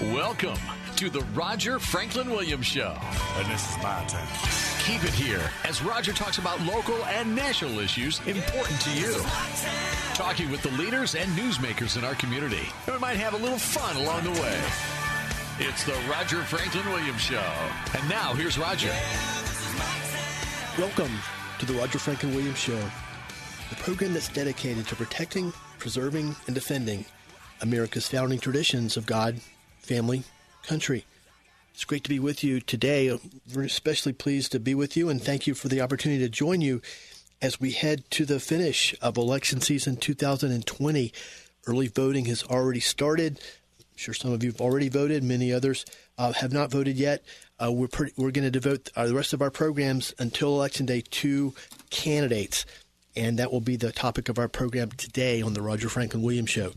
Welcome to the Roger Franklin Williams Show. And this is my turn. Keep it here as Roger talks about local and national issues important to you. Talking with the leaders and newsmakers in our community. And we might have a little fun along the way. It's the Roger Franklin Williams Show. And now here's Roger. Welcome to the Roger Franklin Williams Show, the program that's dedicated to protecting, preserving, and defending America's founding traditions of God, family, country. It's great to be with you today. We're especially pleased to be with you and thank you for the opportunity to join you as we head to the finish of election season 2020. Early voting has already started. I'm sure some of you have already voted, many others uh, have not voted yet. Uh, we're pretty, we're going to devote uh, the rest of our programs until election day to candidates, and that will be the topic of our program today on the Roger Franklin Williams Show.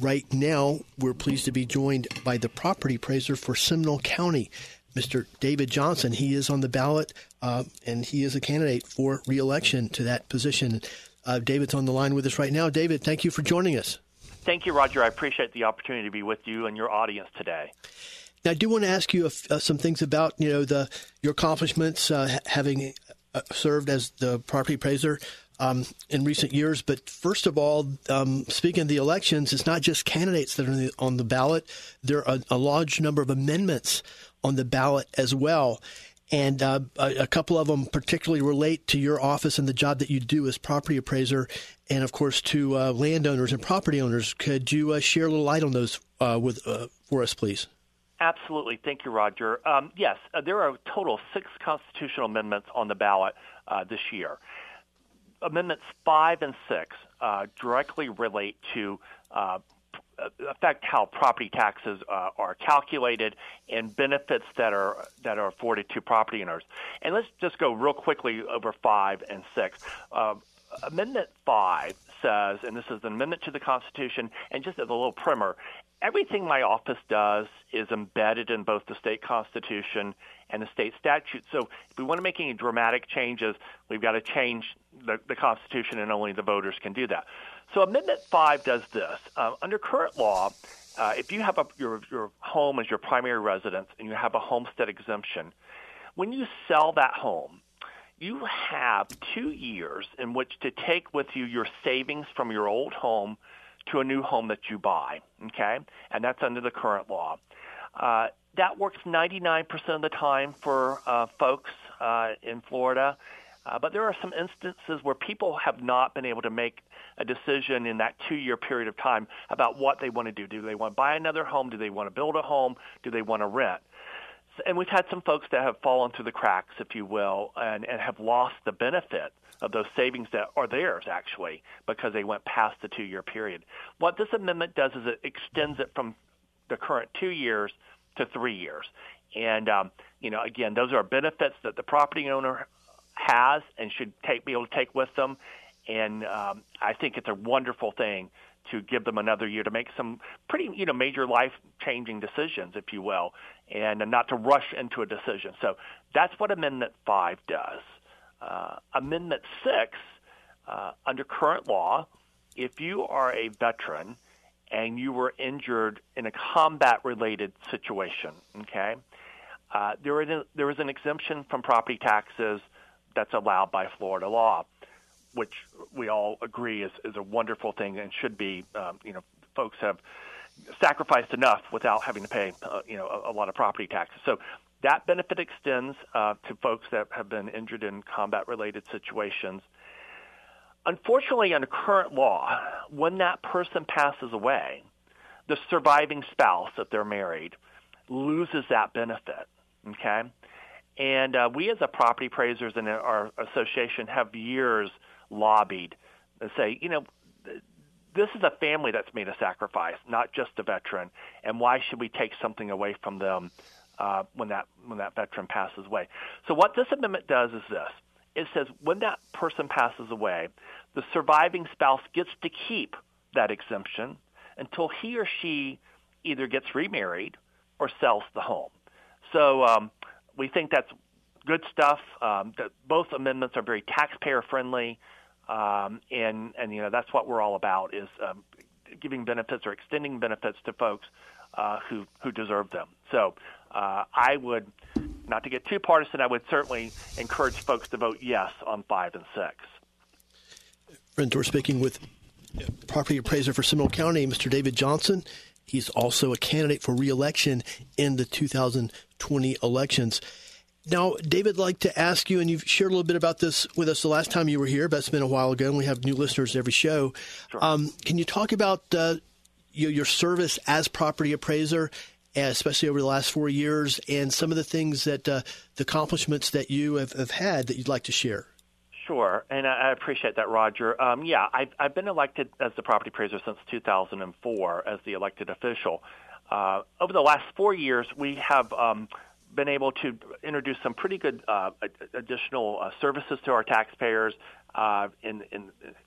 Right now, we're pleased to be joined by the property appraiser for Seminole County, Mr. David Johnson. He is on the ballot, uh, and he is a candidate for reelection to that position. Uh, David's on the line with us right now. David, thank you for joining us. Thank you, Roger. I appreciate the opportunity to be with you and your audience today. Now, I do want to ask you uh, some things about you know the your accomplishments uh, having uh, served as the property appraiser um, in recent years. But first of all, um, speaking of the elections, it's not just candidates that are the, on the ballot. There are a, a, large number of amendments on the ballot as well. And uh, a, a, couple of them particularly relate to your office and the job that you do as property appraiser, and of course to uh, landowners and property owners. Could you uh, share a little light on those uh, with uh, for us, please? Absolutely. Thank you, Roger. Um, yes, uh, there are a total of six constitutional amendments on the ballot this year. Amendments 5 and 6 uh, directly relate to uh, affect how property taxes uh, are calculated and benefits that are that are afforded to property owners. And let's just go real quickly over 5 and 6. Uh, amendment 5 says, and this is an amendment to the Constitution, and just as a little primer, everything my office does is embedded in both the state constitution and the state statute. So if we want to make any dramatic changes, we've got to change the, the constitution, and only the voters can do that. So Amendment 5 does this. Uh, under current law, uh, if you have a, your, your home as your primary residence and you have a homestead exemption, when you sell that home, you have two years in which to take with you your savings from your old home to a new home that you buy. Okay, and that's under the current law. Uh, that works 99% of the time for uh, folks uh, in Florida. Uh, but there are some instances where people have not been able to make a decision in that two-year period of time about what they want to do. Do they want to buy another home? Do they want to build a home? Do they want to rent? And we've had some folks that have fallen through the cracks, if you will, and, and have lost the benefit of those savings that are theirs actually because they went past the two-year period. What this amendment does is it extends it from the current two years to three years. And um, you know, again, those are benefits that the property owner has and should take, be able to take with them. And um, I think it's a wonderful thing to give them another year to make some pretty, you know, major life-changing decisions, if you will, and not to rush into a decision. So that's what Amendment 5 does. Uh, Amendment 6, uh, under current law, if you are a veteran and you were injured in a combat-related situation, okay, uh, there, is there is an exemption from property taxes – that's allowed by Florida law, which we all agree is, is a wonderful thing and should be. Um, you know, folks have sacrificed enough without having to pay, uh, you know, a, a, lot of property taxes. So that benefit extends uh, to folks that have been injured in combat-related situations. Unfortunately, under current law, when that person passes away, the surviving spouse, if they're married, loses that benefit. Okay, and uh, we, as a property appraisers in our association, have years lobbied and say, you know, this is a family that's made a sacrifice, not just a veteran. And why should we take something away from them uh, when that when that veteran passes away? So what this amendment does is this: it says when that person passes away, the surviving spouse gets to keep that exemption until he or she either gets remarried or sells the home. So um, we think that's good stuff. Um, that both amendments are very taxpayer friendly, um, and and you know that's what we're all about is um, giving benefits or extending benefits to folks uh, who who deserve them. So uh, I would, not to get too partisan, I would certainly encourage folks to vote yes on five and six. Friends, we're speaking with property appraiser for Seminole County, Mr. David Johnson. He's also a candidate for reelection in the 2020 elections. Now, David, I'd like to ask you, and you've shared a little bit about this with us the last time you were here, but it's been a while ago, and we have new listeners every show. Sure. Um, can you talk about uh, your, your, service as property appraiser, especially over the last four years, and some of the things that uh, the accomplishments that you have, have, had that you'd like to share? Sure, and I appreciate that, Roger. Um, yeah, I've, I've, been elected as the property appraiser since 2004 as the elected official. Uh, over the last four years, we have um, been able to introduce some pretty good uh, additional uh, services to our taxpayers uh, in, in,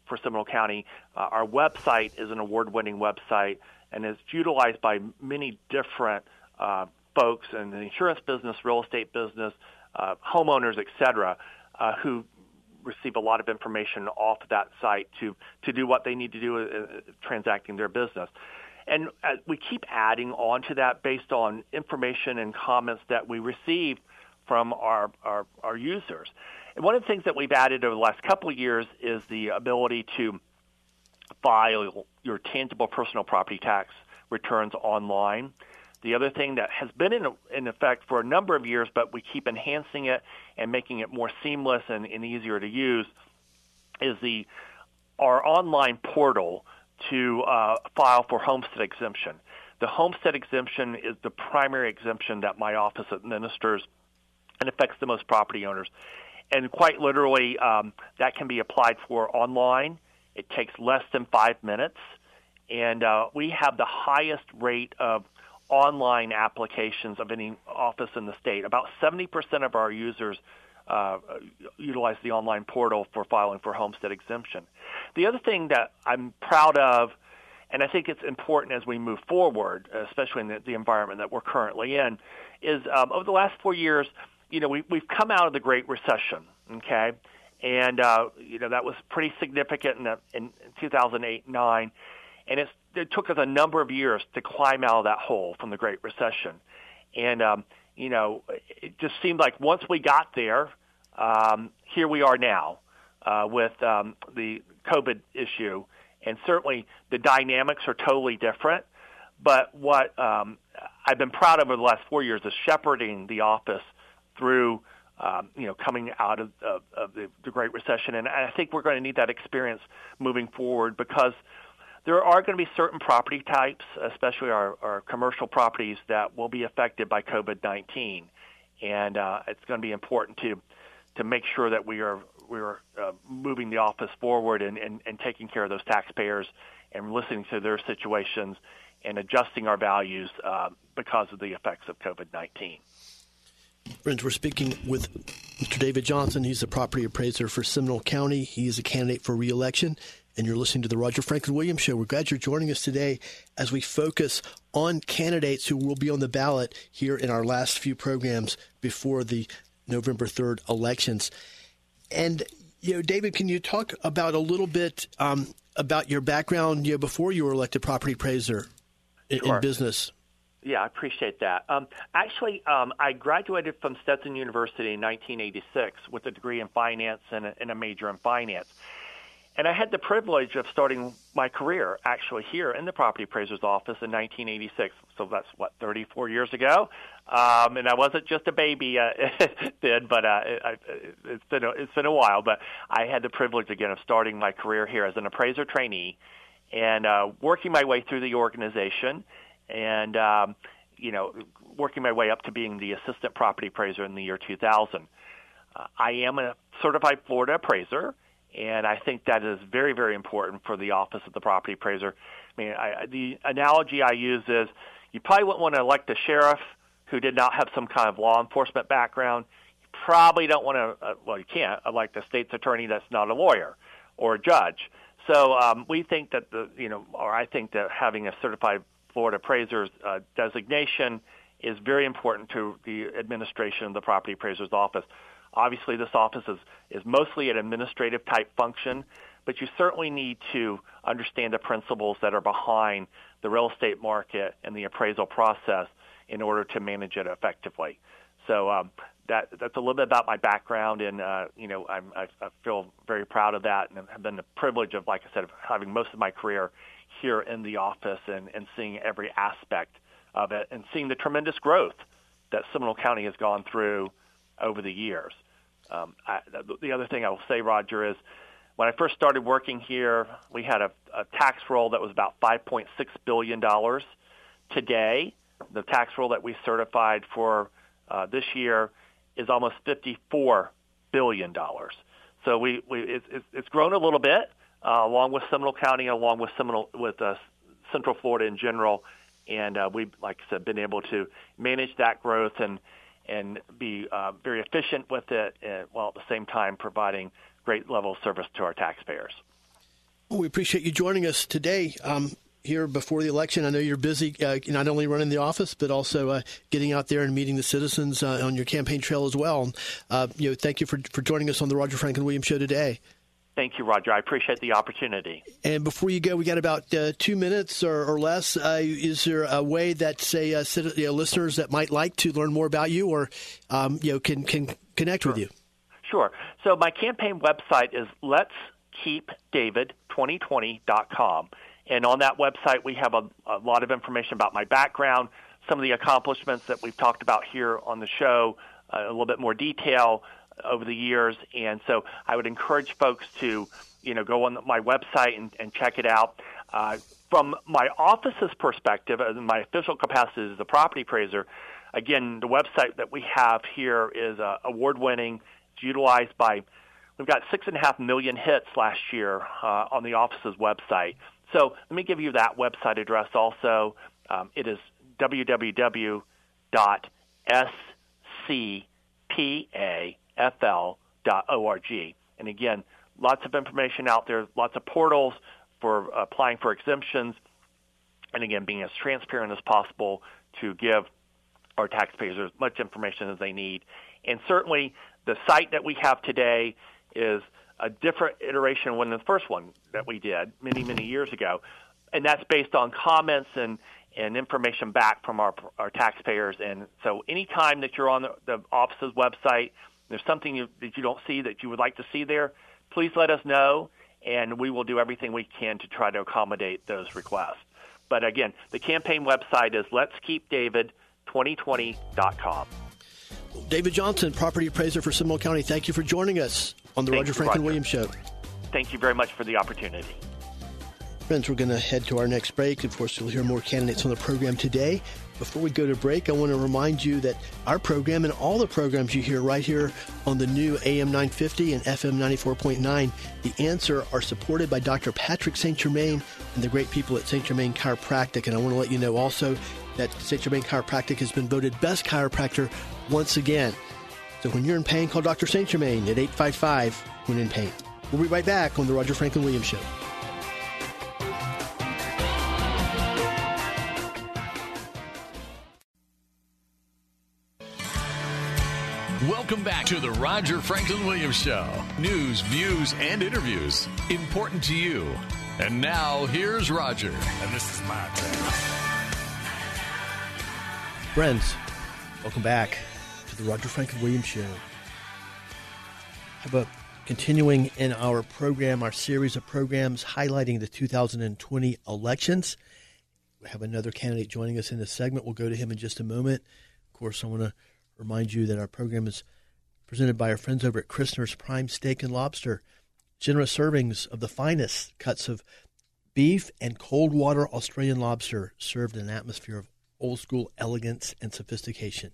for Seminole County. Uh, our website is an award-winning website and is utilized by many different uh, folks in the insurance business, real estate business, uh, homeowners, et cetera, who receive a lot of information off that site to, to do what they need to do transacting their business. And uh, we keep adding on to that based on information and comments that we receive from our, our, our users. And one of the things that we've added over the last couple of years is the ability to file your tangible personal property tax returns online. The other thing that has been in, in effect for a number of years, but we keep enhancing it and making it more seamless and, and easier to use, is the our online portal to uh, file for homestead exemption. The homestead exemption is the primary exemption that my office administers and affects the most property owners. And quite literally, um, that can be applied for online. It takes less than five minutes. And uh, we have the highest rate of online applications of any office in the state. About 70% of our users uh, utilize the online portal for filing for homestead exemption. The other thing that I'm proud of, and I think it's important as we move forward, especially in the, the environment that we're currently in, is um, over the last four years, you know, we, we've come out of the Great Recession, okay? And, uh, you know, that was pretty significant in, the, in 2008 9. And it's, it took us a number of years to climb out of that hole from the Great Recession. And, um, you know, it just seemed like once we got there, um, here we are now uh, with um, the COVID issue, and certainly the dynamics are totally different. But what um, I've been proud of over the last four years is shepherding the office through, um, you know, coming out of, of, of the, the Great Recession, and I think we're going to need that experience moving forward because there are going to be certain property types, especially our, our commercial properties, that will be affected by COVID-19, and uh, it's going to be important to to make sure that we are we are uh, moving the office forward and, and, and taking care of those taxpayers and listening to their situations and adjusting our values uh, because of the effects of COVID-19. Friends, we're speaking with Mr. David Johnson. He's a property appraiser for Seminole County. He is a candidate for reelection, and you're listening to the Roger Franklin Williams Show. We're glad you're joining us today as we focus on candidates who will be on the ballot here in our last few programs before the November 3rd elections. And, you know, David, can you talk about a little bit um, about your background you know, before you were elected property appraiser in, sure. in business? Yeah, I appreciate that. Um, actually, um, I graduated from Stetson University in 1986 with a degree in finance and a, and a major in finance. And I had the privilege of starting my career actually here in the property appraiser's office in 1986. So that's what 34 years ago. Um, and I wasn't just a baby uh, then, but uh, I, it's been a, it's been a while. But I had the privilege again of starting my career here as an appraiser trainee and uh, working my way through the organization, and um, you know, working my way up to being the assistant property appraiser in the year 2000. Uh, I am a certified Florida appraiser and I think that is very, very important for the office of the property appraiser. I mean, I, the analogy I use is you probably wouldn't want to elect a sheriff who did not have some kind of law enforcement background. You probably don't want to, uh, well, you can't elect a state's attorney that's not a lawyer or a judge. So um, we think that the, you know, or I think that having a certified Florida appraiser's uh, designation is very important to the administration of the property appraiser's office. Obviously, this office is, is mostly an administrative type function, but you certainly need to understand the principles that are behind the real estate market and the appraisal process in order to manage it effectively. So um, that that's a little bit about my background, and uh, you know I'm, I, I feel very proud of that, and have been the privilege of, like I said, of having most of my career here in the office and, and seeing every aspect of it, and seeing the tremendous growth that Seminole County has gone through over the years. Um, I, the other thing I will say, Roger, is when I first started working here, we had a, a tax roll that was about $5.6 billion. Today, the tax roll that we certified for uh, this year is almost $54 billion. So we, we it, it's grown a little bit, uh, along with Seminole County, along with Seminole, with uh, Central Florida in general, and uh, we've, like I said, been able to manage that growth and and be uh, very efficient with it, uh, while at the same time providing great level of service to our taxpayers. We appreciate you joining us today. Um, here before the election, I know you're busy uh, not only running the office but also uh, getting out there and meeting the citizens uh, on your campaign trail as well. Uh, you know, thank you for for joining us on the Roger Franklin Williams Show today. Thank you, Roger. I appreciate the opportunity. And before you go, we got about uh, two minutes or, or less. Uh, is there a way that, say, uh, you know, listeners that might like to learn more about you or um, you know can can connect sure. with you? Sure. So my campaign website is Let's Keep David 2020.com. And on that website, we have a, a lot of information about my background, some of the accomplishments that we've talked about here on the show, uh, a little bit more detail, over the years. And so I would encourage folks to, you know, go on my website and, and check it out. Uh, from my office's perspective, uh, my official capacity as a property appraiser, again, the website that we have here is uh, award-winning. It's utilized by we've got six and a half million hits last year uh, on the office's website. So let me give you that website address also. Um, it is www.scpafl.org. And again, lots of information out there, lots of portals for applying for exemptions, and again, being as transparent as possible to give our taxpayers as much information as they need. And certainly, the site that we have today is a different iteration than the first one that we did many, many years ago. And that's based on comments and, and information back from our, our taxpayers. And so anytime that you're on the, the office's website, there's something you, that you don't see that you would like to see there, please let us know, and we will do everything we can to try to accommodate those requests. But again, the campaign website is letskeepdavid2020.com. David Johnson, property appraiser for Seminole County, thank you for joining us on the thank Roger Franklin Roger. Williams Show. Thank you very much for the opportunity. Friends, we're going to head to our next break. Of course, you'll hear more candidates on the program today. Before we go to break, I want to remind you that our program and all the programs you hear right here on the new AM 950 and FM 94.9, The Answer, are supported by Dr. Patrick St. Germain and the great people at St. Germain Chiropractic. And I want to let you know also that St. Germain Chiropractic has been voted best chiropractor once again. So when you're in pain, call Dr. St. Germain at 855 when in pain. We'll be right back on the Roger Franklin Williams Show. Welcome back to the Roger Franklin Williams Show. News, views, and interviews important to you. And now, here's Roger. And this is my turn. Friends, welcome back to the Roger Franklin Williams Show. Have a continuing in our program, our series of programs highlighting the 2020 elections. We have another candidate joining us in this segment. We'll go to him in just a moment. Of course, I want to remind you that our program is presented by our friends over at Christner's Prime Steak and Lobster. Generous servings of the finest cuts of beef and cold water Australian lobster served in an atmosphere of old school elegance and sophistication.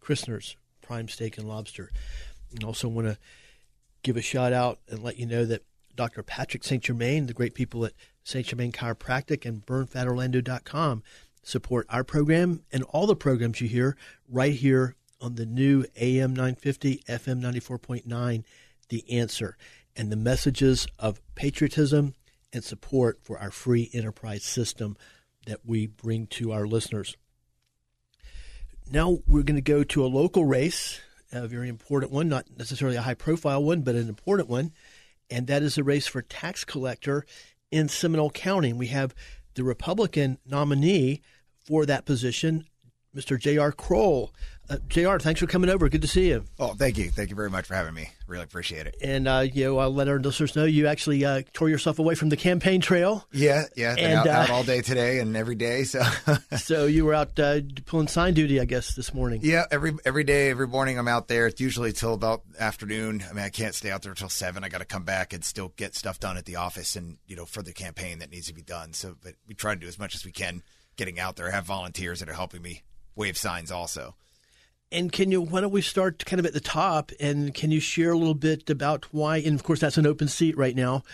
Christner's Prime Steak and Lobster. And also want to give a shout out and let you know that Dr. Patrick St. Germain, the great people at St. Germain Chiropractic and BurnFatOrlando.com support our program and all the programs you hear right here on the new AM 950, FM 94.9, The Answer, and the messages of patriotism and support for our free enterprise system that we bring to our listeners. Now we're going to go to a local race, a very important one, not necessarily a high profile one, but an important one. and that is a race for tax collector in Seminole County. We have the Republican nominee for that position, Mr. J.R. Kroll. Uh, J.R., thanks for coming over. Good to see you. Oh, thank you. Thank you very much for having me. Really appreciate it. And uh, you know, I'll let our listeners know you actually uh, tore yourself away from the campaign trail. Yeah, yeah. And, out, out, uh, all day today and every day. So, so you were out uh, pulling sign duty, I guess, this morning. Yeah, every every day, every morning, I'm out there. It's usually till about afternoon. I mean, I can't stay out there until seven. I got to come back and still get stuff done at the office, and you know, for the campaign that needs to be done. So, but we try to do as much as we can, getting out there. I have volunteers that are helping me wave signs also. And can you, why don't we start kind of at the top and can you share a little bit about why, and of course that's an open seat right now,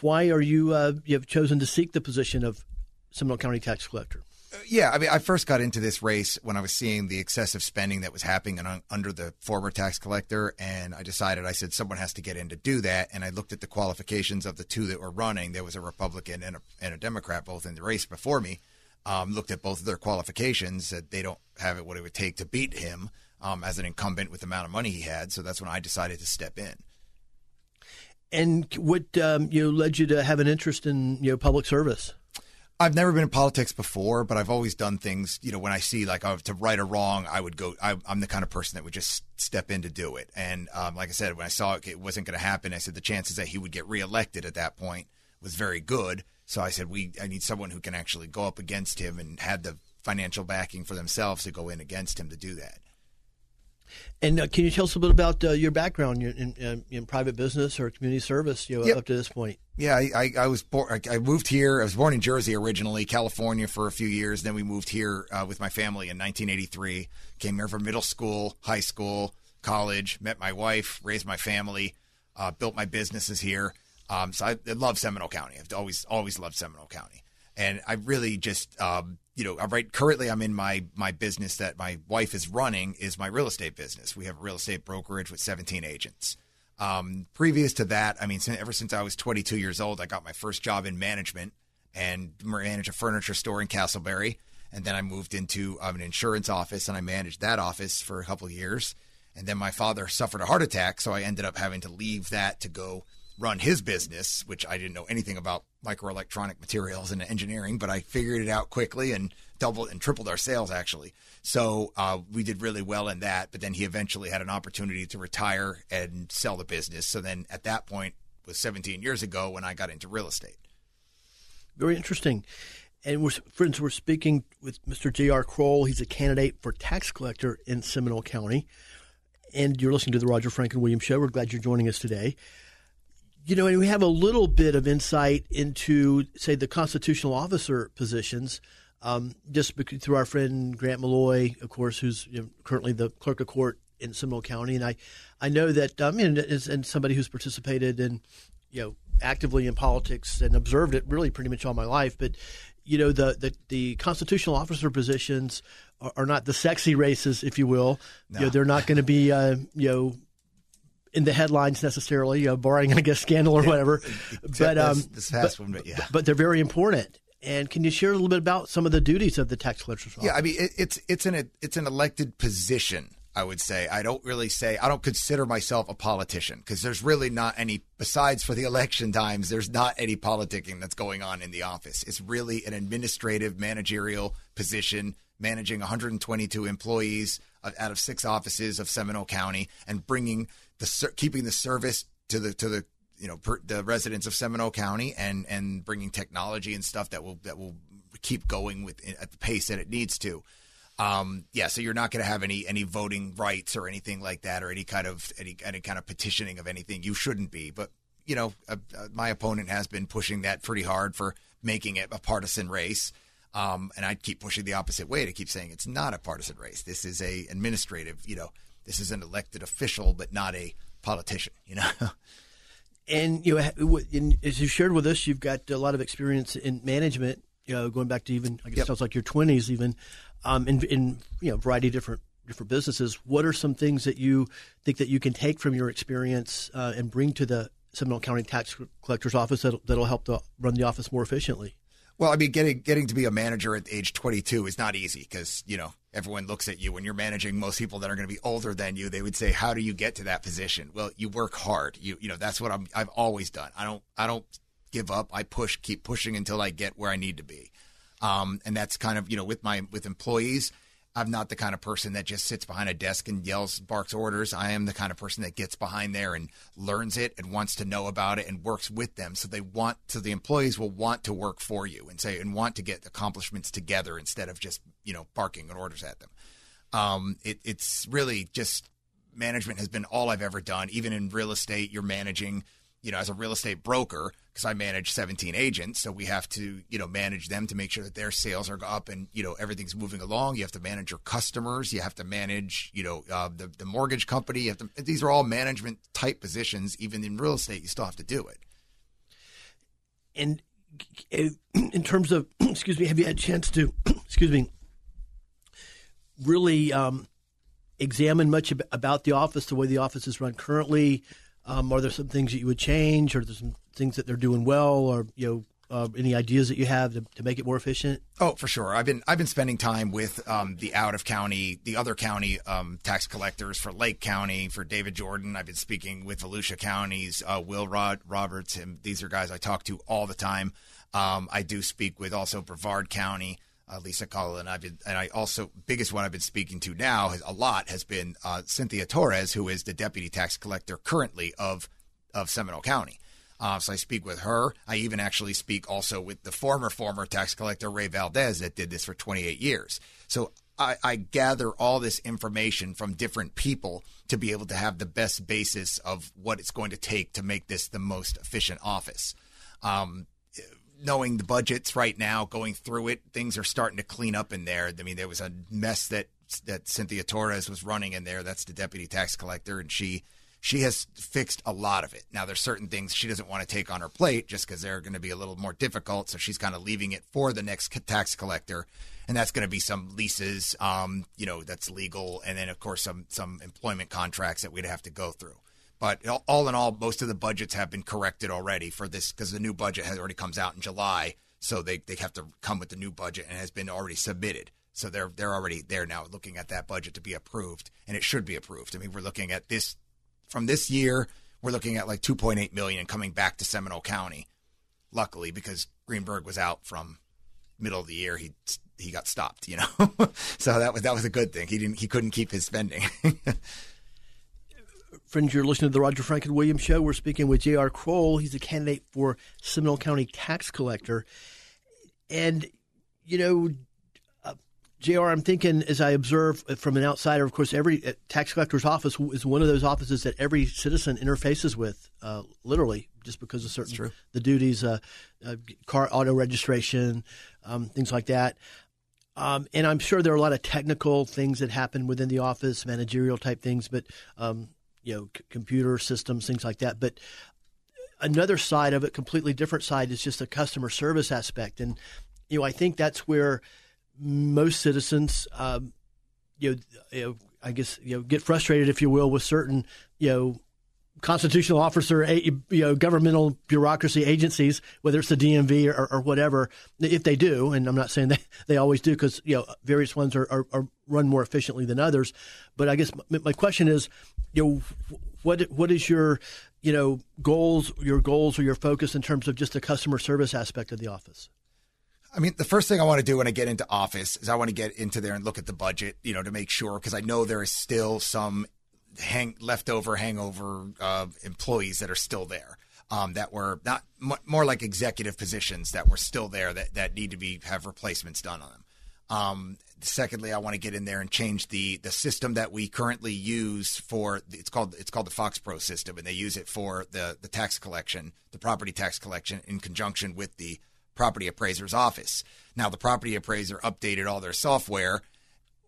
why are you, uh, you have chosen to seek the position of Seminole County tax collector? Uh, yeah, I mean, I first got into this race when I was seeing the excessive spending that was happening under the former tax collector, and I decided I said someone has to get in to do that. And I looked at the qualifications of the two that were running. There was a Republican and a, and a Democrat both in the race before me. Um, looked at both of their qualifications, said they don't have it what it would take to beat him um, as an incumbent with the amount of money he had. So that's when I decided to step in. And what um, you know, led you to have an interest in you know public service? I've never been in politics before, but I've always done things. You know, when I see like uh, to right or wrong, I would go. I, am the kind of person that would just step in to do it. And um, like I said, when I saw it, it wasn't going to happen. I said the chances that he would get reelected at that point was very good. So I said we. I need someone who can actually go up against him and had the financial backing for themselves to go in against him to do that. And uh, can you tell us a little bit about uh, your background in, in, in, private business or community service you know, yep. up to this point? Yeah, I, I, I was born. I moved here. I was born in Jersey originally, California for a few years. Then we moved here uh, with my family in 1983. Came here for middle school, high school, college. Met my wife, raised my family, uh, built my businesses here. Um, so I, I love Seminole County. I've always always loved Seminole County and I really just um, you know right currently I'm in my my business that my wife is running is my real estate business. We have a real estate brokerage with 17 agents. Um, previous to that, I mean, ever since I was 22 years old, I got my first job in management and managed a furniture store in Casselberry. And then I moved into um, an insurance office and I managed that office for a couple of years. And then my father suffered a heart attack, so I ended up having to leave that to go run his business, which I didn't know anything about microelectronic materials and engineering, but I figured it out quickly and doubled and tripled our sales actually. So uh, we did really well in that. But then he eventually had an opportunity to retire and sell the business. So then at that point was 17 years ago when I got into real estate. Very interesting. And we're, friends, we're speaking with Mr. J.R. Kroll. He's a candidate for tax collector in Seminole County. And you're listening to the Roger Franklin Williams Show. We're glad you're joining us today. You know, and we have a little bit of insight into, say, the constitutional officer positions, um, just through our friend Grant Maloy, of course, who's you know, currently the clerk of court in Seminole County, and I, I know that um, and, and somebody who's participated in, you know, actively in politics and observed it really pretty much all my life, but you know the the, the constitutional officer positions are, are, not the sexy races, if you will. No. You know, they're not going to be uh, you know in the headlines necessarily, you know, barring I guess scandal or whatever. But um, this, but, one, but, yeah. but they're very important. And can you share a little bit about some of the duties of the tax collector's office? Yeah, I mean it, it's it's an it's an elected position. I would say I don't really say I don't consider myself a politician because there's really not any besides for the election times. There's not any politicking that's going on in the office. It's really an administrative managerial position managing 122 employees out of six offices of Seminole County and bringing the keeping the service to the to the you know per, the residents of Seminole County and and bringing technology and stuff that will that will keep going with at the pace that it needs to. Um, yeah, so you're not going to have any any voting rights or anything like that, or any kind of any any kind of petitioning of anything. You shouldn't be, but you know, uh, uh, my opponent has been pushing that pretty hard for making it a partisan race. Um, and I'd keep pushing the opposite way to keep saying it's not a partisan race. This is a administrative, you know, this is an elected official, but not a politician. You know. and you know, as you shared with us, you've got a lot of experience in management. You know, going back to even I guess yep. sounds like your twenties, even um, in, in you know, variety of different different businesses. What are some things that you think that you can take from your experience uh, and bring to the Seminole County Tax Collector's Office that, that'll help to run the office more efficiently? Well, I mean, getting getting to be a manager at age 22 is not easy because you know everyone looks at you when you're managing most people that are going to be older than you. They would say, "How do you get to that position?" Well, you work hard. You you know that's what I'm, I've always done. I don't I don't give up. I push, keep pushing until I get where I need to be. Um, and that's kind of you know with my with employees I'm not the kind of person that just sits behind a desk and yells, barks orders. I am the kind of person that gets behind there and learns it and wants to know about it and works with them. So they want, so the employees will want to work for you and say, and want to get accomplishments together instead of just, you know, barking orders at them. Um, it, it's really just management has been all I've ever done. Even in real estate, you're managing you know, as a real estate broker, because I manage 17 agents, so we have to, you know, manage them to make sure that their sales are up and you know everything's moving along. You have to manage your customers. You have to manage, you know, uh, the the mortgage company. You have to. These are all management type positions. Even in real estate, you still have to do it. And in terms of, excuse me, have you had a chance to, excuse me, really um, examine much about the office, the way the office is run currently? Um, are there some things that you would change, or are there some things that they're doing well, or you know, uh, any ideas that you have to, to, make it more efficient? Oh, for sure. I've been I've been spending time with um, the out of county, the other county um, tax collectors for Lake County, for David Jordan. I've been speaking with Volusia counties, uh, Will Rod Roberts, and these are guys I talk to all the time. Um, I do speak with also Brevard County uh, Lisa Cullen. I've been, and I also biggest one I've been speaking to now has, a lot has been uh, Cynthia Torres, who is the deputy tax collector currently of of Seminole County. Uh, so I speak with her. I even actually speak also with the former former tax collector Ray Valdes that did this for 28 years. So I, I gather all this information from different people to be able to have the best basis of what it's going to take to make this the most efficient office. Um, knowing the budgets right now, going through it, things are starting to clean up in there. I mean, there was a mess that that Cynthia Torres was running in there. That's the deputy tax collector, and she she has fixed a lot of it. Now, there's certain things she doesn't want to take on her plate just because they're going to be a little more difficult. So she's kind of leaving it for the next tax collector, and that's going to be some leases, um, you know, that's legal, and then of course some some employment contracts that we'd have to go through. But all in all, most of the budgets have been corrected already for this because the new budget has already comes out in July. So they, they have to come with the new budget and has been already submitted. So they're they're already there now looking at that budget to be approved, and it should be approved. I mean, we're looking at this from this year. We're looking at like 2.8 million coming back to Seminole County. Luckily, because Greenberg was out from middle of the year, he he got stopped. You know, so that was that was a good thing. He didn't he couldn't keep his spending. Friends, you're listening to the Roger Franklin Williams Show. We're speaking with J.R. Kroll. He's a candidate for Seminole County tax collector. And, you know, uh, JR, I'm thinking as I observe from an outsider, of course, every uh, tax collector's office is one of those offices that every citizen interfaces with, uh, literally, just because of certain the duties, uh, uh, car auto registration, um, things like that. Um, and I'm sure there are a lot of technical things that happen within the office, managerial type things, but um, you know, c- computer systems, things like that. But another side of it, completely different side, is just the customer service aspect. And, you know, I think that's where most citizens, um, you, know, you know, I guess, you know, get frustrated, if you will, with certain, you know, constitutional officer, you know, governmental bureaucracy agencies, whether it's the DMV or, or whatever, if they do, and I'm not saying they, they always do because, you know, various ones are, are, are, run more efficiently than others. But I guess my, my question is, you know, what what is your, you know, goals, your goals or your focus in terms of just the customer service aspect of the office? I mean, the first thing I want to do when I get into office is I want to get into there and look at the budget, you know, to make sure because I know there is still some hang leftover hangover uh, employees that are still there. Um, that were not m- more like executive positions that were still there that, that need to be have replacements done on them. Um, secondly, I want to get in there and change the the system that we currently use for it's called it's called the FoxPro system, and they use it for the the tax collection, the property tax collection, in conjunction with the property appraiser's office. Now, the property appraiser updated all their software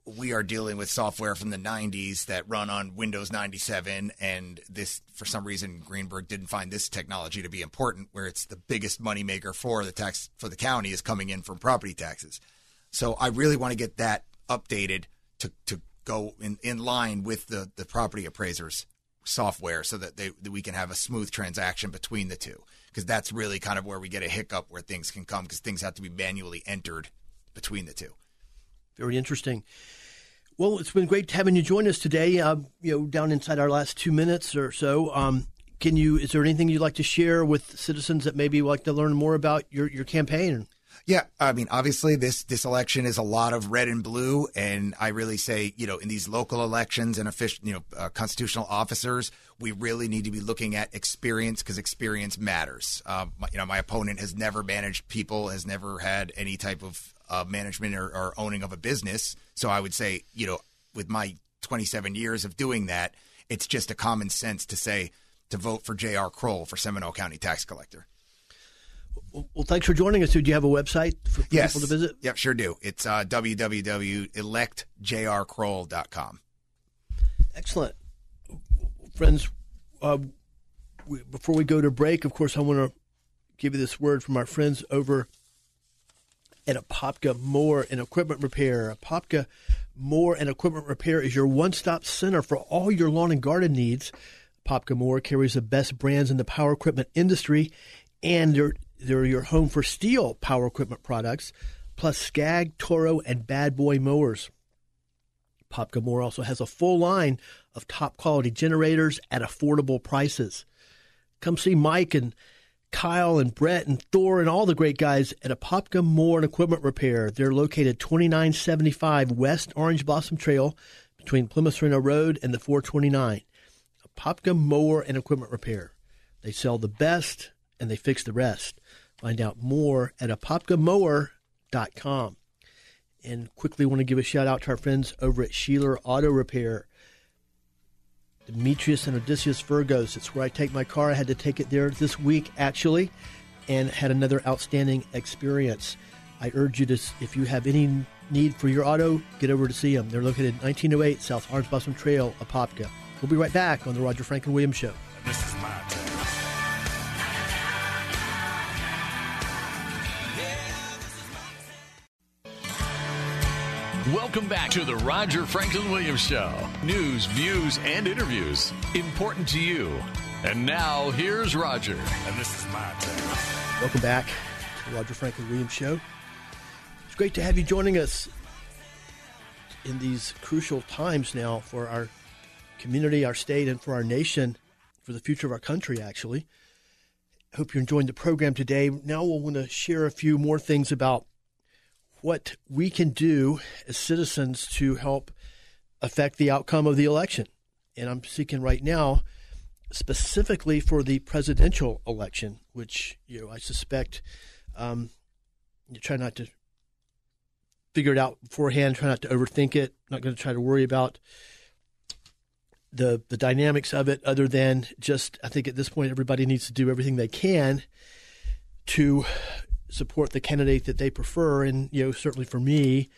we are dealing with software from the 90s that run on Windows 97 and this for some reason Greenberg didn't find this technology to be important where it's the biggest moneymaker for the tax for the county is coming in from property taxes. So I really want to get that updated to, to go in, in line with the, the property appraisers software so that, they, that we can have a smooth transaction between the two. Because that's really kind of where we get a hiccup where things can come because things have to be manually entered between the two. Very interesting. Well, it's been great having you join us today. Uh, you know, down inside our last two minutes or so. Um, can you? Is there anything you'd like to share with citizens that maybe like to learn more about your your campaign? Yeah, I mean, obviously this this election is a lot of red and blue, and I really say, you know, in these local elections and official, you know, uh, constitutional officers, we really need to be looking at experience because experience matters. Um, you know, my opponent has never managed people, has never had any type of uh, management or, or owning of a business. So I would say, you know, with my 27 years of doing that, it's just a common sense to say to vote for J.R. Kroll for Seminole County Tax Collector. Well, thanks for joining us. Do you have a website for yes. people to visit? Yep, sure do. It's uh, www.electjrkroll.com. Excellent. Friends, uh, we, before we go to break, of course, I want to give you this word from our friends over at Apopka Mower and Equipment Repair. Apopka Mower and Equipment Repair is your one-stop center for all your lawn and garden needs. Apopka Mower carries the best brands in the power equipment industry, and they're, they're your home for Stihl power equipment products, plus Skag, Toro, and Bad Boy mowers. Apopka Mower also has a full line of top quality generators at affordable prices. Come see Mike and Kyle and Brett and Thor and all the great guys at Apopka Mower and Equipment Repair. They're located 2975 West Orange Blossom Trail between Plymouth Sorrento Road and the 429. Apopka Mower and Equipment Repair. They sell the best and they fix the rest. Find out more at apopkamower.com. And quickly want to give a shout out to our friends over at Sheeler Auto Repair. Demetrius and Odysseus Virgos. It's where I take my car. I had to take it there this week, actually, and had another outstanding experience. I urge you to, if you have any need for your auto, get over to see them. They're located at 1908 South Orange Blossom Trail, Apopka. We'll be right back on the Roger Franklin Williams Show. Welcome back to the Roger Franklin Williams Show. News, views, and interviews important to you. And now here's Roger. And this is my turn. Welcome back to the Roger Franklin Williams Show. It's great to have you joining us in these crucial times now for our community, our state, and for our nation, for the future of our country, actually. Hope you're enjoying the program today. Now we'll want to share a few more things about what we can do as citizens to help affect the outcome of the election. And I'm seeking right now specifically for the presidential election, which you know I suspect um, you try not to figure it out beforehand, try not to overthink it. Not going to try to worry about the the dynamics of it, other than just I think at this point everybody needs to do everything they can to support the candidate that they prefer. And, you know, certainly for me,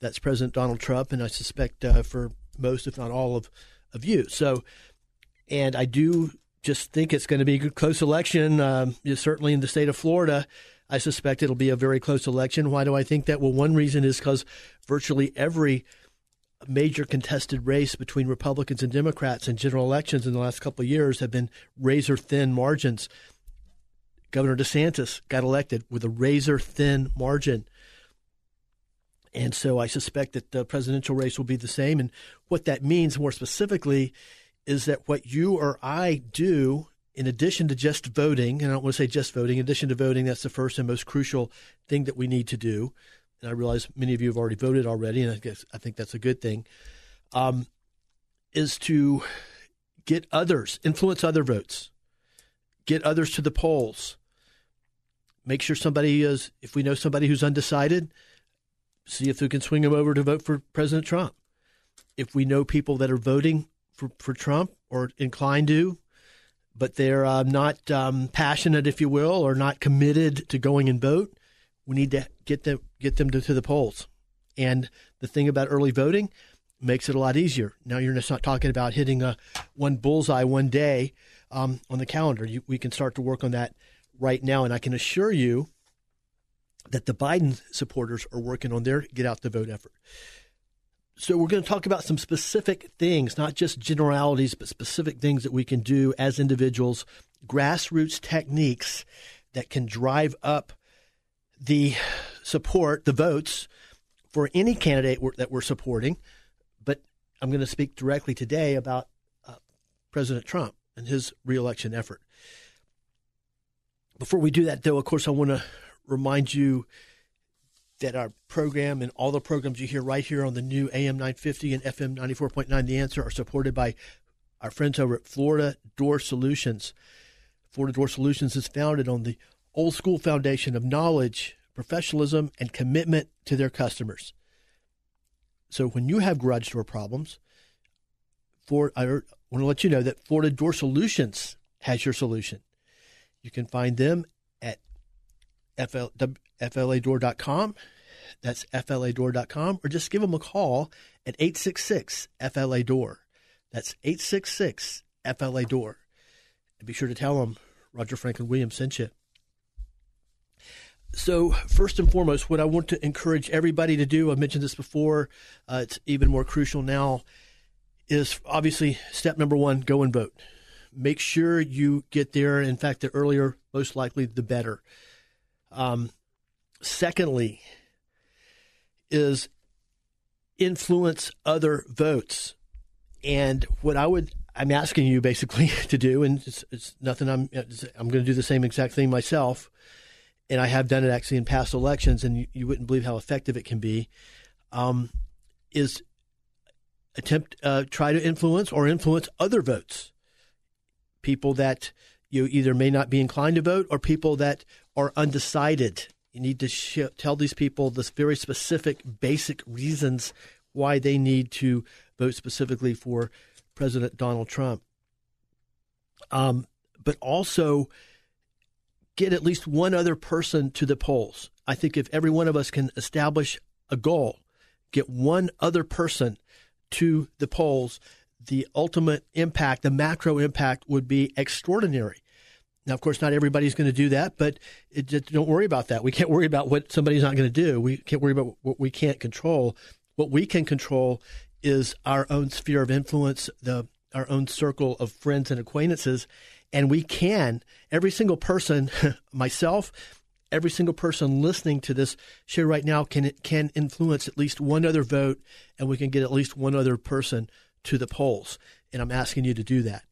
that's President Donald Trump, and I suspect uh, for most, if not all, of, of you. So, and I do just think it's going to be a close election. Um, certainly in the state of Florida, I suspect it'll be a very close election. Why do I think that? Well, one reason is because virtually every major contested race between Republicans and Democrats in general elections in the last couple of years have been razor thin margins. Governor DeSantis got elected with a razor thin margin. And so I suspect that the presidential race will be the same. And what that means more specifically is that what you or I do, in addition to just voting, and I don't want to say just voting, in addition to voting, that's the first and most crucial thing that we need to do. And I realize many of you have already voted already, and I guess I think that's a good thing. Um, is to get others, influence other votes, get others to the polls, make sure somebody is, if we know somebody who's undecided, see if we can swing them over to vote for President Trump. If we know people that are voting for, for Trump or inclined to, but they're uh, not um, passionate, if you will, or not committed to going and vote, we need to get them get them to, to the polls. And the thing about early voting makes it a lot easier. Now you're just not talking about hitting a one bullseye one day um, on the calendar. You, we can start to work on that right now, and I can assure you that the Biden supporters are working on their get out the vote effort. so we're going to talk about some specific things, not just generalities, but specific things that we can do as individuals, grassroots techniques that can drive up the support, the votes for any candidate that we're supporting. But I'm going to speak directly today about uh, President Trump and his reelection effort. Before we do that, though, of course, I want to remind you that our program and all the programs you hear right here on the new AM 950 and FM 94.9 The Answer are supported by our friends over at Florida Door Solutions. Florida Door Solutions is founded on the old school foundation of knowledge, professionalism, and commitment to their customers. So when you have garage door problems, for I want to let you know that Florida Door Solutions has your solution. You can find them at FL, fladoor.com. That's fladoor.com, or just give them a call at 866 FLA Door. That's 866 FLA Door. And be sure to tell them Roger Franklin Williams sent you. So, first and foremost, what I want to encourage everybody to do, I've mentioned this before, uh, it's even more crucial now, is obviously step number one go and vote. Make sure you get there. In fact, the earlier, most likely, the better. Um, secondly, is influence other votes. And what I would, I'm asking you basically to do, and it's, it's nothing I'm, I'm going to do the same exact thing myself. And I have done it actually in past elections, and you, you wouldn't believe how effective it can be. Um, is attempt, uh, try to influence or influence other votes. People that you either may not be inclined to vote or people that are undecided. You need to sh- tell these people the very specific, basic reasons why they need to vote specifically for President Donald Trump. Um, but also get at least one other person to the polls. I think if every one of us can establish a goal, get one other person to the polls, the ultimate impact, the macro impact would be extraordinary. Now, of course, not everybody's going to do that, but it, don't worry about that. We can't worry about what somebody's not going to do. We can't worry about what we can't control. What we can control is our own sphere of influence, the our own circle of friends and acquaintances, and we can. Every single person, myself, every single person listening to this show right now can can influence at least one other vote, and we can get at least one other person to the polls. And I'm asking you to do that.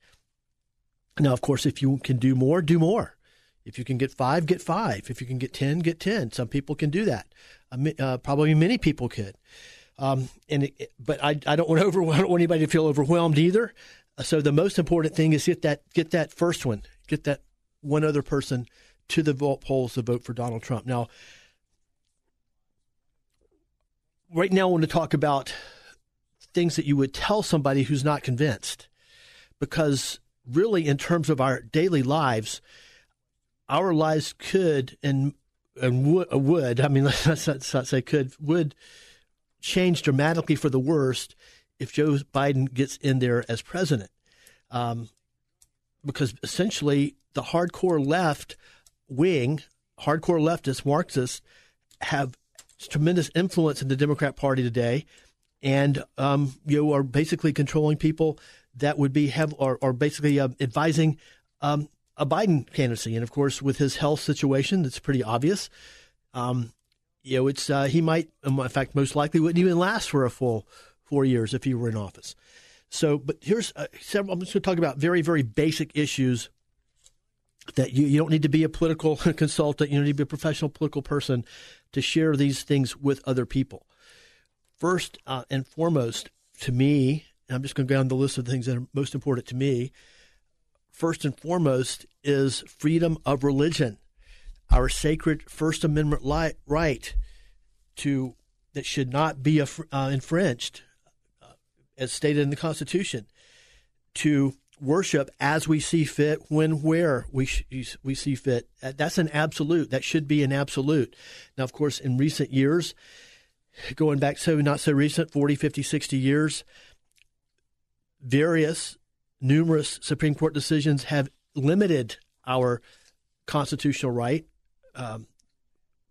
Now, of course, if you can do more, do more. If you can get five, get five. If you can get 10, get 10. Some people can do that. Uh, probably many people could. Um, and it, but I, I don't want over, I don't want anybody to feel overwhelmed either. Uh, so the most important thing is get that get that first one, get that one other person to the vote polls to vote for Donald Trump. Now, right now, I want to talk about things that you would tell somebody who's not convinced, because really, in terms of our daily lives, our lives could and and would, would I mean, let's not say could would change dramatically for the worst if Joe Biden gets in there as president, um, because essentially the hardcore left wing, hardcore leftists, Marxists, have tremendous influence in the Democrat Party today, and um, you are basically controlling people that would be have or, or basically uh, advising um, a Biden candidacy. And of course, with his health situation, that's pretty obvious. Um, you know, it's uh, he might, in fact, most likely wouldn't even last for a full four years if he were in office. So, but here's uh, several. I'm just going to talk about very, very basic issues that you, you don't need to be a political consultant. You don't need to be a professional political person to share these things with other people. First uh, and foremost, to me, and I'm just going to go down the list of things that are most important to me. First and foremost is freedom of religion, our sacred First Amendment right to that should not be uh, infringed, uh, as stated in the Constitution, to worship as we see fit, when, where we sh- we see fit. That's an absolute. That should be an absolute. Now, of course, in recent years, going back so not so recent, 40, 50, 60 years, various, numerous Supreme Court decisions have limited our constitutional right um,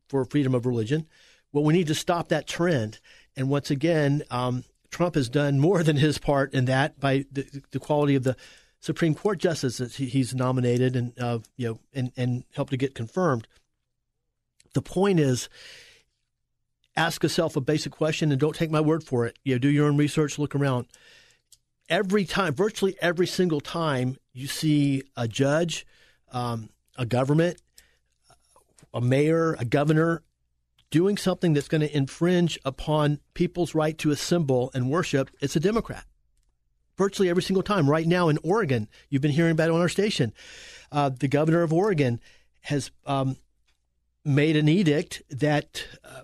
for freedom of religion. Well, we need to stop that trend. And once again, um, Trump has done more than his part in that by the, the quality of the Supreme Court justices that he's nominated and uh, you know and and helped to get confirmed. The point is, ask yourself a basic question and don't take my word for it. You know, do your own research, look around. Every time, virtually every single time, you see a judge, um, a government, a mayor, a governor doing something that's going to infringe upon people's right to assemble and worship, it's a Democrat. Virtually every single time. Right now in Oregon, you've been hearing about it on our station. Uh, the governor of Oregon has um, made an edict that uh,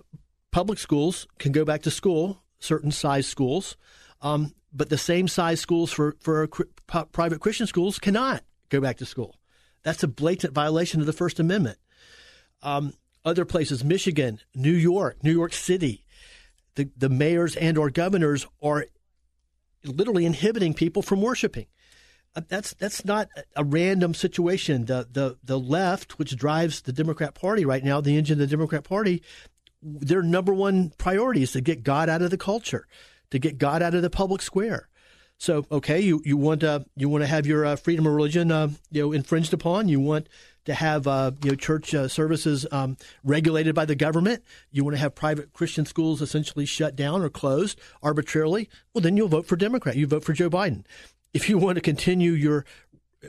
public schools can go back to school, certain size schools, um, but the same size schools for, for private Christian schools cannot go back to school. That's a blatant violation of the First Amendment. Um, other places, Michigan, New York, New York City, the, the mayors and or governors are literally inhibiting people from worshiping. Uh, that's that's not a random situation. The the the left, which drives the Democrat Party right now, the engine of the Democrat Party, their number one priority is to get God out of the culture, to get God out of the public square. So, okay, you you want to you want to have your uh, freedom of religion, uh, you know, infringed upon. You want to have uh, you know church uh, services um, regulated by the government. You want to have private Christian schools essentially shut down or closed arbitrarily. Well, then you'll vote for Democrat. You vote for Joe Biden. If you want to continue your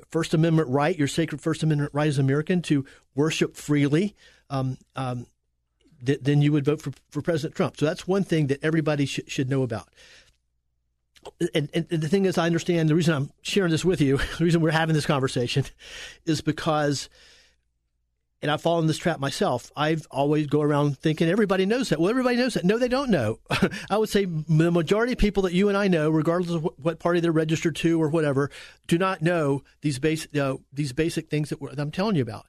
First Amendment right, your sacred First Amendment right as American to worship freely, um, um, th- then you would vote for, for President Trump. So that's one thing that everybody sh- should know about. And, and, the thing is, I understand the reason I'm sharing this with you, the reason we're having this conversation, is because and I've fallen in this trap myself. I've always go around thinking everybody knows that. Well, everybody knows that. No, they don't know. I would say the majority of people that you and I know, regardless of what party they're registered to or whatever, do not know these basic these basic things that, that I'm telling you about.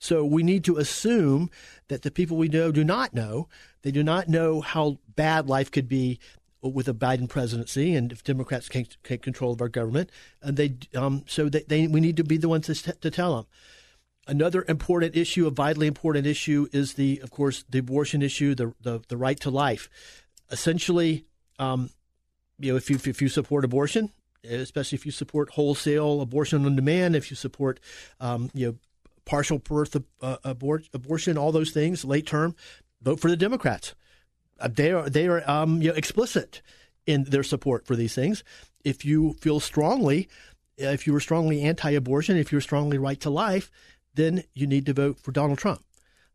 So we need to assume that the people we know do not know. They do not know how bad life could be with a Biden presidency, and if Democrats can't take control of our government, and they um, so they, they we need to be the ones to, to tell them. Another important issue, a vitally important issue, is the, of course, the abortion issue, the the, the right to life. Essentially, um, you know, if you if you support abortion, especially if you support wholesale abortion on demand, if you support, um, you know, partial birth uh, abort, abortion, all those things, late term, vote for the Democrats. Uh, they are they are um, you know, explicit in their support for these things. If you feel strongly, if you were strongly anti-abortion, if you're strongly right to life, then you need to vote for Donald Trump.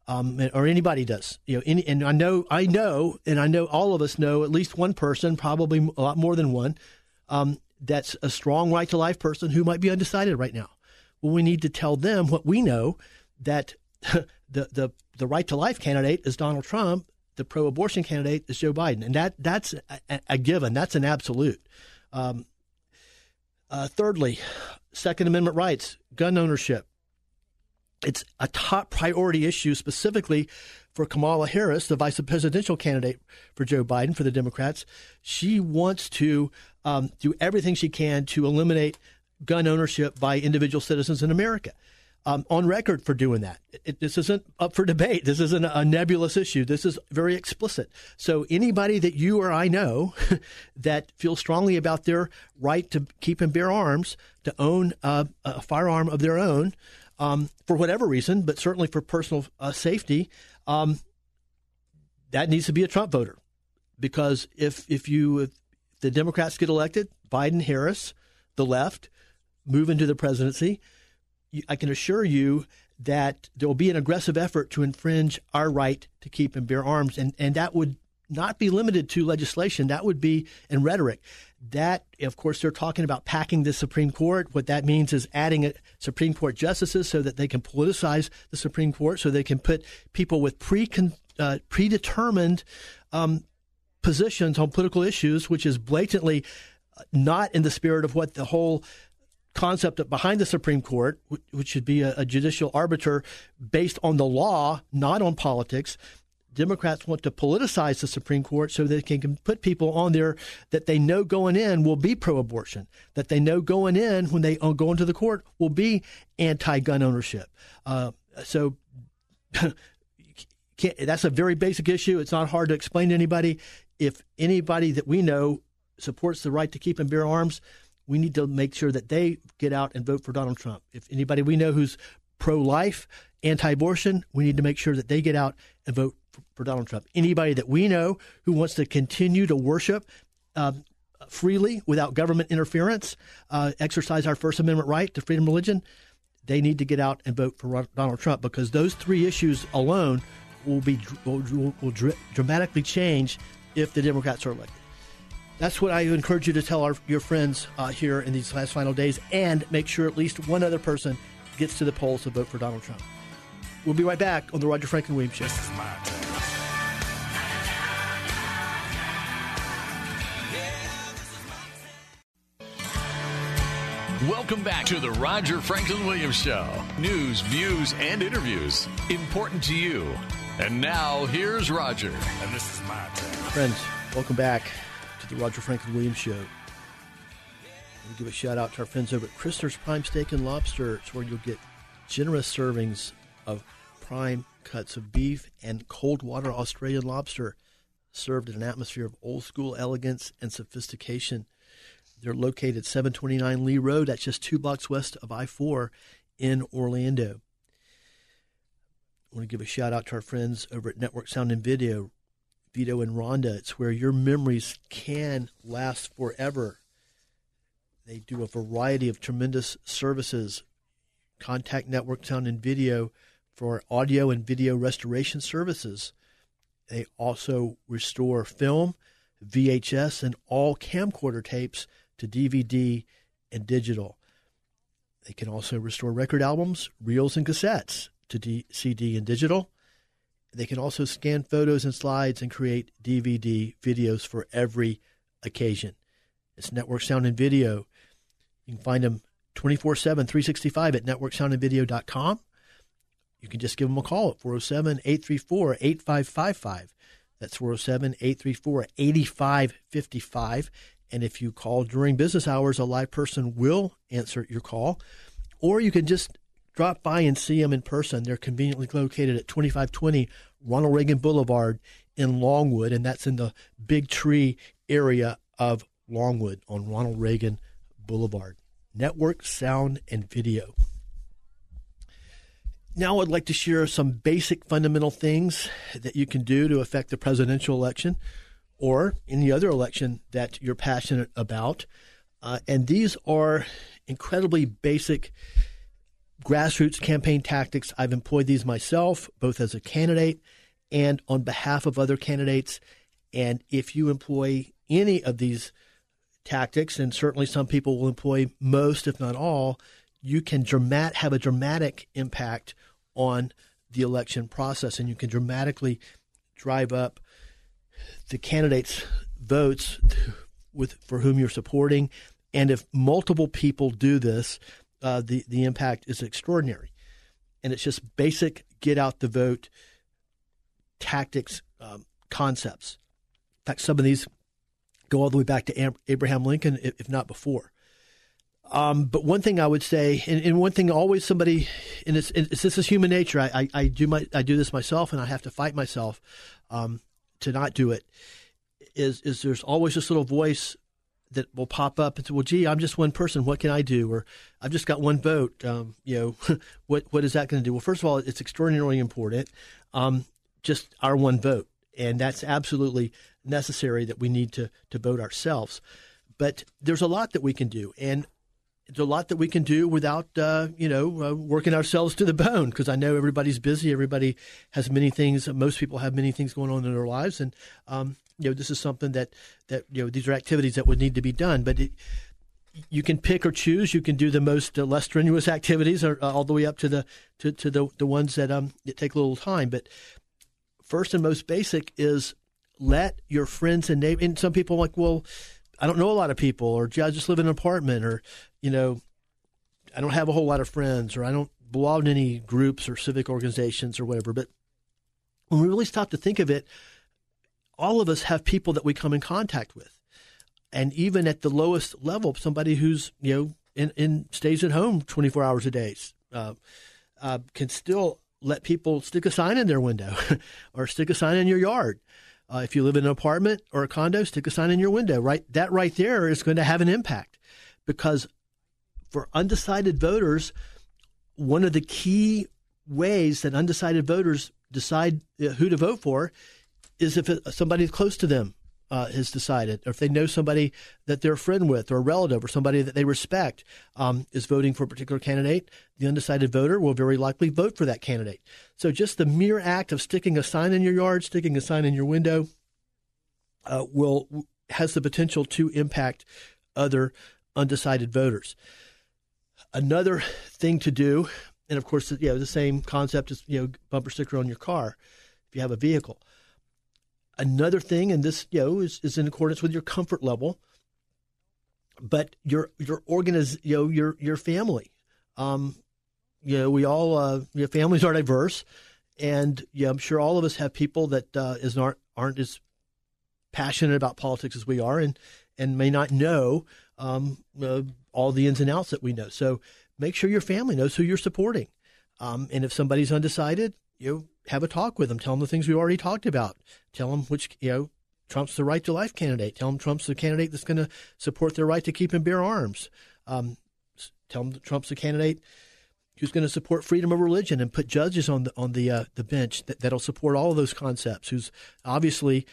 Um, or anybody does, you know. Any, and I know, I know, and I know all of us know at least one person, probably a lot more than one, um, that's a strong right to life person who might be undecided right now. Well, we need to tell them what we know that the the the right to life candidate is Donald Trump, the pro-abortion candidate is Joe Biden, and that that's a, a given. That's an absolute. Um, uh, thirdly, Second Amendment rights, gun ownership it's a top priority issue specifically for Kamala Harris, the vice presidential candidate for Joe Biden for the Democrats. She wants to um, do everything she can to eliminate gun ownership by individual citizens in America. Um, on record for doing that. It, this isn't up for debate. This isn't a nebulous issue. This is very explicit. So anybody that you or I know that feels strongly about their right to keep and bear arms, to own a firearm of their own, um, for whatever reason, but certainly for personal uh, safety, um, that needs to be a Trump voter. Because if if you if the Democrats get elected, Biden, Harris, the left move into the presidency, I can assure you that there will be an aggressive effort to infringe our right to keep and bear arms, and and that would not be limited to legislation. That would be in rhetoric. That, of course, they're talking about packing the Supreme Court. What that means is adding Supreme Court justices so that they can politicize the Supreme Court, so they can put people with pre uh, predetermined um, positions on political issues, which is blatantly not in the spirit of what the whole concept behind the Supreme Court, which should be a, judicial arbiter based on the law, not on politics. Democrats want to politicize the Supreme Court so they can put people on there that they know going in will be pro abortion, that they know going in when they go into the court will be anti gun ownership. Uh, so that's a very basic issue. It's not hard to explain to anybody. If anybody that we know supports the right to keep and bear arms, we need to make sure that they get out and vote for Donald Trump. If anybody we know who's pro life, anti abortion, we need to make sure that they get out and vote for, Donald Trump. Anybody that we know who wants to continue to worship um, freely without government interference, uh, exercise our First Amendment right to freedom of religion, they need to get out and vote for Donald Trump because those three issues alone will be will, will dramatically change if the Democrats are elected. That's what I encourage you to tell our, your friends uh, here in these last final days, and make sure at least one other person gets to the polls to vote for Donald Trump. We'll be right back on the Roger Franklin Williams Show. Welcome back to the Roger Franklin Williams Show. News, views, and interviews important to you. And now here's Roger. And this is my turn. Friends, welcome back to the Roger Franklin Williams Show. We give a shout out to our friends over at Christner's Prime Steak and Lobster. It's where you'll get generous servings of prime cuts of beef and cold water Australian lobster served in an atmosphere of old school elegance and sophistication. They're located 729 Lee Road. That's just two blocks west of I 4 in Orlando. I want to give a shout out to our friends over at Network Sound and Video, Vito and Rhonda. It's where your memories can last forever. They do a variety of tremendous services contact network sound and video for audio and video restoration services. They also restore film, VHS, and all camcorder tapes to DVD and digital. They can also restore record albums, reels, and cassettes to D- CD and digital. They can also scan photos and slides and create DVD videos for every occasion. It's Network Sound and Video. You can find them 24 7, 365 at networksoundandvideo.com. You can just give them a call at 407 834 8555. That's 407 834 8555. And if you call during business hours, a live person will answer your call. Or you can just drop by and see them in person. They're conveniently located at 2520 Ronald Reagan Boulevard in Longwood, and that's in the Big Tree area of Longwood on Ronald Reagan Boulevard. Network, sound, and video. Now, I'd like to share some basic fundamental things that you can do to affect the presidential election or any other election that you're passionate about. Uh, and these are incredibly basic grassroots campaign tactics. I've employed these myself, both as a candidate and on behalf of other candidates. And if you employ any of these tactics, and certainly some people will employ most, if not all, you can dramat- have a dramatic impact on the election process, and you can dramatically drive up the candidates' votes with for whom you're supporting. And if multiple people do this, uh, the the impact is extraordinary. And it's just basic get out the vote tactics um, concepts. In fact, some of these go all the way back to Abraham Lincoln, if not before. Um, but one thing I would say, and, and one thing always somebody, and it's, it's, this is human nature. I, I, I, do my I do this myself, and I have to fight myself um, to not do it. Is is there's always this little voice that will pop up and say, "Well, gee, I'm just one person. What can I do?" Or "I've just got one vote. Um, you know, what what is that going to do?" Well, first of all, it's extraordinarily important. Um, just our one vote, and that's absolutely necessary that we need to to vote ourselves. But there's a lot that we can do, and there's a lot that we can do without uh, you know uh, working ourselves to the bone because I know everybody's busy. Everybody has many things. Most people have many things going on in their lives, and um, you know this is something that that you know these are activities that would need to be done. But it, you can pick or choose. You can do the most uh, less strenuous activities, or uh, all the way up to the to, to the the ones that um that take a little time. But first and most basic is let your friends and neighbors. And some people are like, well, I don't know a lot of people, or I just live in an apartment, or you know, I don't have a whole lot of friends, or I don't belong to any groups or civic organizations or whatever. But when we really stop to think of it, all of us have people that we come in contact with, and even at the lowest level, somebody who's you know in, in stays at home twenty four hours a day uh, uh, can still let people stick a sign in their window or stick a sign in your yard Uh, if you live in an apartment or a condo, stick a sign in your window. Right, that right there is going to have an impact because for undecided voters, one of the key ways that undecided voters decide uh, who to vote for is if somebody close to them uh, has decided, or if they know somebody that they're a friend with, or a relative, or somebody that they respect um, is voting for a particular candidate, the undecided voter will very likely vote for that candidate. So just the mere act of sticking a sign in your yard, sticking a sign in your window, uh, will has the potential to impact other undecided voters. Another thing to do, and of course, you know, the same concept as you know bumper sticker on your car if you have a vehicle. Another thing, and this you know is, is in accordance with your comfort level, but your your organiz, you know your your family. Um, you know, we all uh, you know, families are diverse, and yeah, I'm sure all of us have people that uh, is aren't aren't as passionate about politics as we are, and and may not know um, uh, all the ins and outs that we know. So make sure your family knows who you're supporting. Um, and if somebody's undecided, you know, have a talk with them. Tell them the things we already talked about. Tell them which, you know, Trump's the right to life candidate. Tell them Trump's the candidate that's going to support their right to keep and bear arms. Um, tell them Trump's the candidate who's going to support freedom of religion and put judges on the on the uh, the bench that, that'll support all of those concepts. Who's obviously,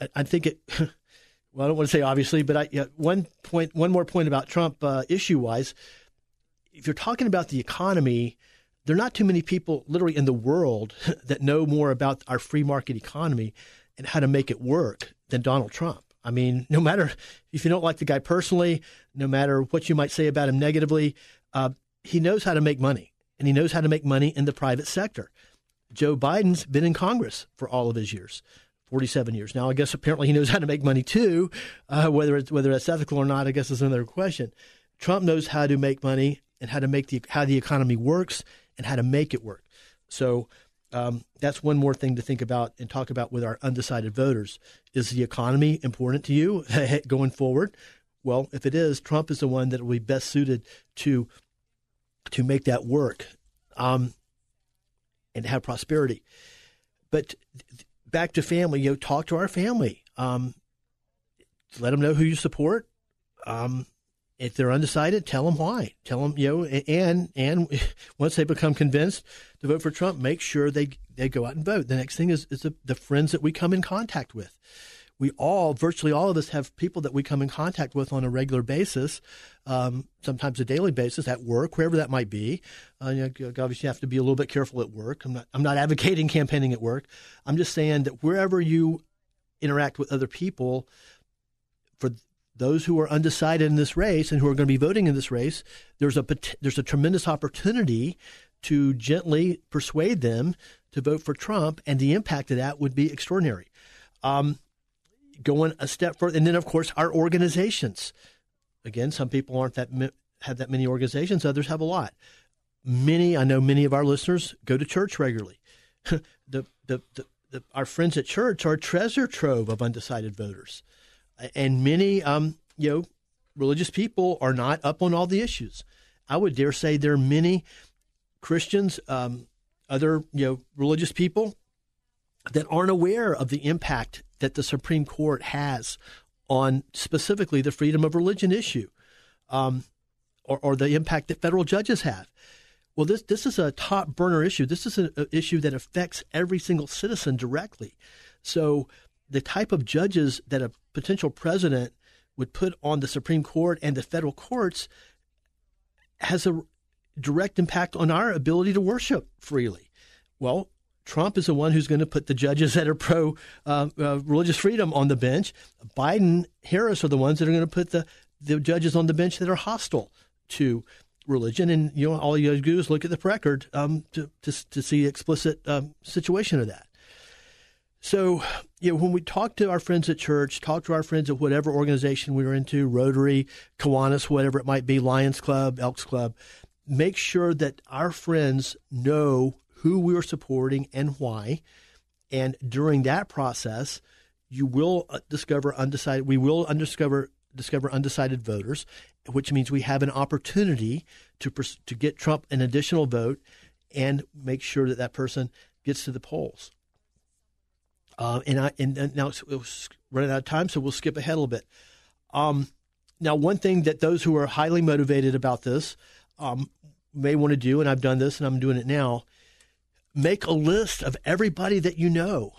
I, I think it. well, I don't want to say obviously, but I, yeah, one point, one more point about Trump uh, issue wise. If you're talking about the economy, there are not too many people literally in the world that know more about our free market economy and how to make it work than Donald Trump. I mean, no matter if you don't like the guy personally, no matter what you might say about him negatively, uh, he knows how to make money and he knows how to make money in the private sector. Joe Biden's been in Congress for all of his years. 47 years. Now, I guess apparently he knows how to make money too. Uh, whether it's, whether that's ethical or not, I guess is another question. Trump knows how to make money and how to make the how the economy works and how to make it work. So um, that's one more thing to think about and talk about with our undecided voters. Is the economy important to you going forward? Well, if it is, Trump is the one that will be best suited to to make that work um, and have prosperity. But back to family, you know, talk to our family. Um, let them know who you support. Um, if they're undecided, tell them why. Tell them, you know, and and once they become convinced to vote for Trump, make sure they they go out and vote. The next thing is is the, the friends that we come in contact with. We all, virtually all of us, have people that we come in contact with on a regular basis, um, sometimes a daily basis at work, wherever that might be. Uh, you know, obviously, you have to be a little bit careful at work. I'm not I'm not advocating campaigning at work. I'm just saying that wherever you interact with other people, for those who are undecided in this race and who are going to be voting in this race, there's a there's a tremendous opportunity to gently persuade them to vote for Trump, and the impact of that would be extraordinary. Um, going a step further, and then of course our organizations. Again, some people aren't that have that many organizations; others have a lot. Many, I know, many of our listeners go to church regularly. the, the, the, the, our friends at church are a treasure trove of undecided voters and many, um, you know, religious people are not up on all the issues. I would dare say there are many Christians, um, other you know, religious people that aren't aware of the impact that the Supreme Court has on specifically the freedom of religion issue, um, or, or, the impact that federal judges have. Well, this this is a top burner issue. This is an issue that affects every single citizen directly. So the type of judges that a potential president would put on the Supreme Court and the federal courts has a direct impact on our ability to worship freely. Well, Trump is the one who's going to put the judges that are pro uh, uh, religious freedom on the bench. Biden, Harris are the ones that are going to put the, the judges on the bench that are hostile to religion. And you know, all you do is look at the record um, to, to, to see the explicit um, situation of that. So, you know, when we talk to our friends at church, talk to our friends at whatever organization we are into, Rotary, Kiwanis, whatever it might be, Lions Club, Elks Club, make sure that our friends know who we are supporting and why. And during that process, you will uh, discover undecided. We will undiscover discover undecided voters, which means we have an opportunity to to get Trump an additional vote and make sure that that person gets to the polls. Uh, and I and, and now we're running out of time, so we'll skip ahead a little bit. Um, now, one thing that those who are highly motivated about this um, may want to do, and I've done this and I'm doing it now, make a list of everybody that you know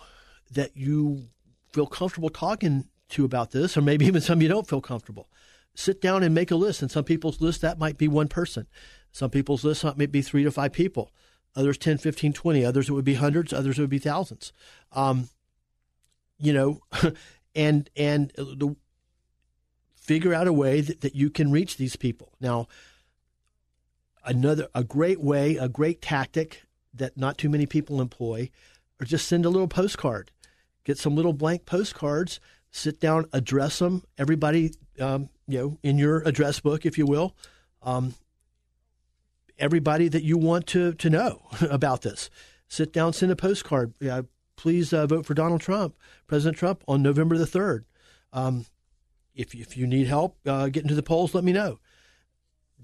that you feel comfortable talking to about this, or maybe even some you don't feel comfortable. Sit down and make a list. And some people's list, that might be one person. Some people's list might be three to five people. Others 10, 15, 20. Others it would be hundreds. Others it would be thousands. Um, you know, and and the, figure out a way that, that you can reach these people. Now, another a great way, a great tactic that not too many people employ, or just send a little postcard. Get some little blank postcards, sit down, address them. Everybody, um, you know, in your address book, if you will, um, everybody that you want to to know about this. Sit down, send a postcard. Please uh, vote for Donald Trump, President Trump, on November the third. Um, if if you need help uh, getting to the polls, let me know.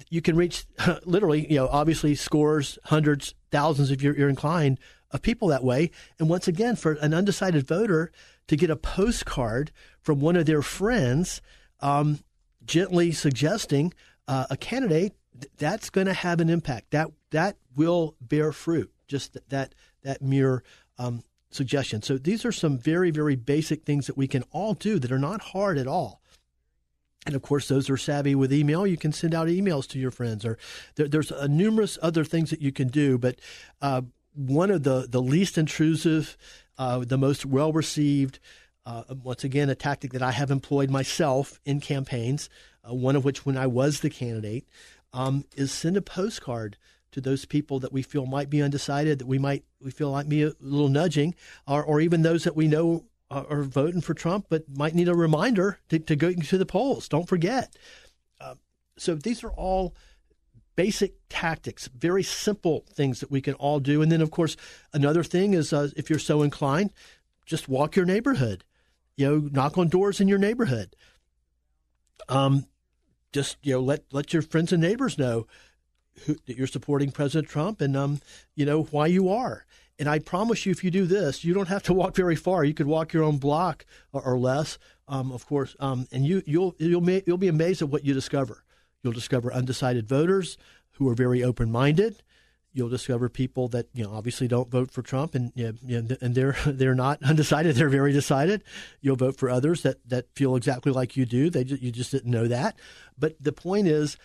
You can reach literally, you know, obviously scores, hundreds, thousands if you're, you're inclined of people that way. And once again, for an undecided voter to get a postcard from one of their friends, um, gently suggesting uh, a candidate, that's going to have an impact. That that will bear fruit. Just that that mere um, suggestion. So these are some very very basic things that we can all do that are not hard at all. And of course, those are savvy with email. You can send out emails to your friends, or there, there's numerous other things that you can do. But uh, one of the the least intrusive, uh, the most well received, uh, once again, a tactic that I have employed myself in campaigns. Uh, one of which, when I was the candidate, um, is send a postcard to those people that we feel might be undecided, that we might we feel like be a little nudging, or, or even those that we know are voting for Trump, but might need a reminder to, to go to the polls. Don't forget. Uh, so these are all basic tactics, very simple things that we can all do. And then, of course, another thing is uh, if you're so inclined, just walk your neighborhood. You know, knock on doors in your neighborhood. Um, just you know, let let your friends and neighbors know who, that you're supporting President Trump and um, you know why you are. And I promise you, if you do this, you don't have to walk very far. You could walk your own block or, or less, um, of course. Um, and you, you'll you'll you'll be amazed at what you discover. You'll discover undecided voters who are very open minded. You'll discover people that you know obviously don't vote for Trump, and you know, and they're they're not undecided. They're very decided. You'll vote for others that that feel exactly like you do. They you just didn't know that. But the point is,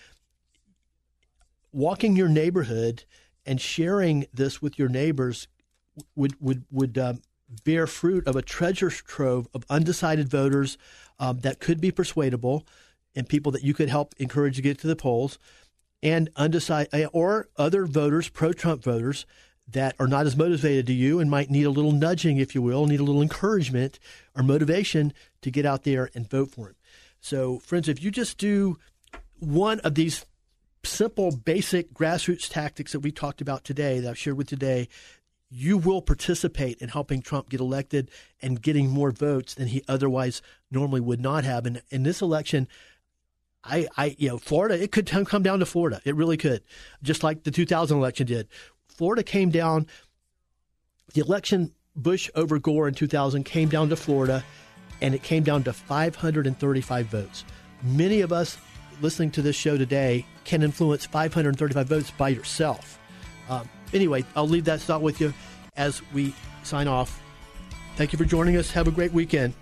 walking your neighborhood and sharing this with your neighbors would would would um, bear fruit of a treasure trove of undecided voters um, that could be persuadable, and people that you could help encourage to get to the polls, and undecided eh, or other voters, pro-Trump voters that are not as motivated to you and might need a little nudging, if you will, need a little encouragement or motivation to get out there and vote for him. So, friends, if you just do one of these simple, basic grassroots tactics that we talked about today, that I've shared with today, you will participate in helping Trump get elected and getting more votes than he otherwise normally would not have. And in this election, I, I, you know, Florida, it could come down to Florida. It really could, just like the 2000 election did. Florida came down. The election Bush over Gore in 2000 came down to Florida, and it came down to 535 votes. Many of us listening to this show today can influence 535 votes by yourself. Um, anyway, I'll leave that thought with you as we sign off. Thank you for joining us. Have a great weekend.